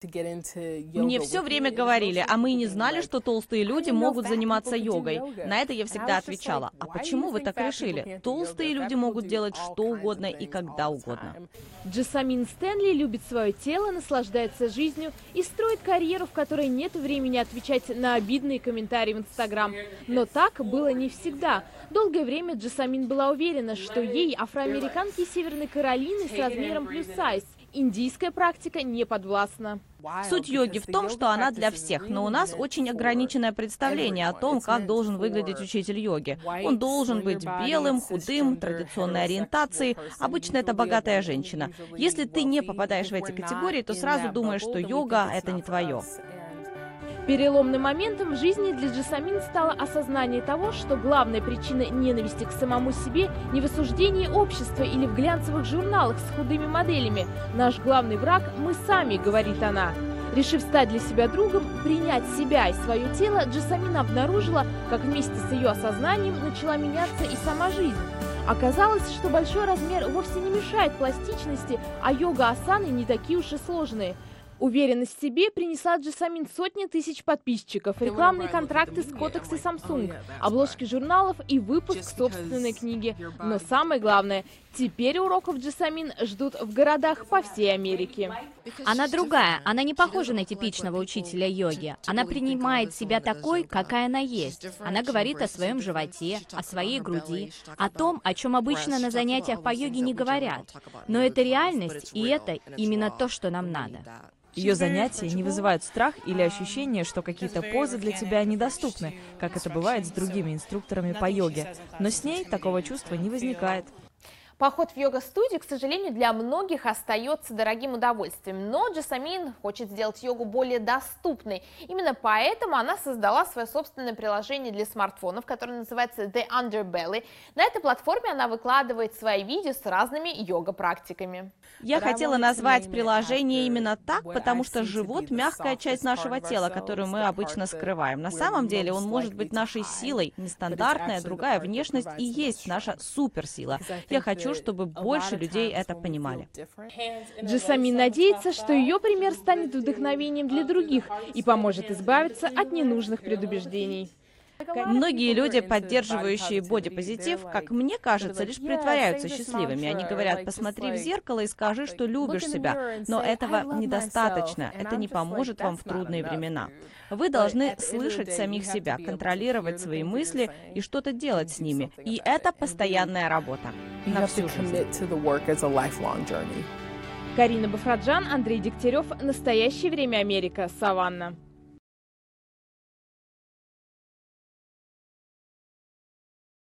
Мне все время говорили, а мы не знали, что толстые люди могут заниматься йогой. На это я всегда отвечала. А почему вы так решили? Толстые люди могут делать что угодно и когда угодно. Джессамин Стэнли любит свое тело, наслаждается жизнью и строит карьеру, в которой нет времени отвечать на обидные комментарии в Инстаграм. Но так было не всегда. Долгое время Джессамин была уверена, что ей, афроамериканки Северной Каролины с размером плюс сайз, индийская практика не подвластна. Суть йоги в том, что она для всех, но у нас очень ограниченное представление о том, как должен выглядеть учитель йоги. Он должен быть белым, худым, традиционной ориентации. Обычно это богатая женщина. Если ты не попадаешь в эти категории, то сразу думаешь, что йога — это не твое. Переломным моментом в жизни для Джасамин стало осознание того, что главная причина ненависти к самому себе не в осуждении общества или в глянцевых журналах с худыми моделями. Наш главный враг – мы сами, говорит она. Решив стать для себя другом, принять себя и свое тело, Джасамин обнаружила, как вместе с ее осознанием начала меняться и сама жизнь. Оказалось, что большой размер вовсе не мешает пластичности, а йога-асаны не такие уж и сложные – Уверенность в себе принесла Джасамин сотни тысяч подписчиков, рекламные контракты с Kotex и Samsung, обложки журналов и выпуск собственной книги. Но самое главное, теперь уроков Джасамин ждут в городах по всей Америке. Она другая, она не похожа на типичного учителя йоги. Она принимает себя такой, какая она есть. Она говорит о своем животе, о своей груди, о том, о чем обычно на занятиях по йоге не говорят. Но это реальность, и это именно то, что нам надо. Ее занятия не вызывают страх или ощущение, что какие-то позы для тебя недоступны, как это бывает с другими инструкторами по йоге. Но с ней такого чувства не возникает. Поход в йога-студию, к сожалению, для многих остается дорогим удовольствием, но Джасамин хочет сделать йогу более доступной. Именно поэтому она создала свое собственное приложение для смартфонов, которое называется The Underbelly. На этой платформе она выкладывает свои видео с разными йога-практиками. Я хотела назвать приложение именно так, потому что живот – мягкая часть нашего тела, которую мы обычно скрываем. На самом деле он может быть нашей силой, нестандартная, другая внешность и есть наша суперсила. Я хочу хочу, чтобы больше людей это понимали. Джессамин надеется, что ее пример станет вдохновением для других и поможет избавиться от ненужных предубеждений. Многие люди, поддерживающие бодипозитив, как мне кажется, лишь притворяются счастливыми. Они говорят, посмотри в зеркало и скажи, что любишь себя. Но этого недостаточно. Это не поможет вам в трудные времена. Вы должны слышать самих себя, контролировать свои мысли и что-то делать с ними. И это постоянная работа на всю жизнь. Карина Бафраджан, Андрей Дегтярев. Настоящее время Америка. Саванна.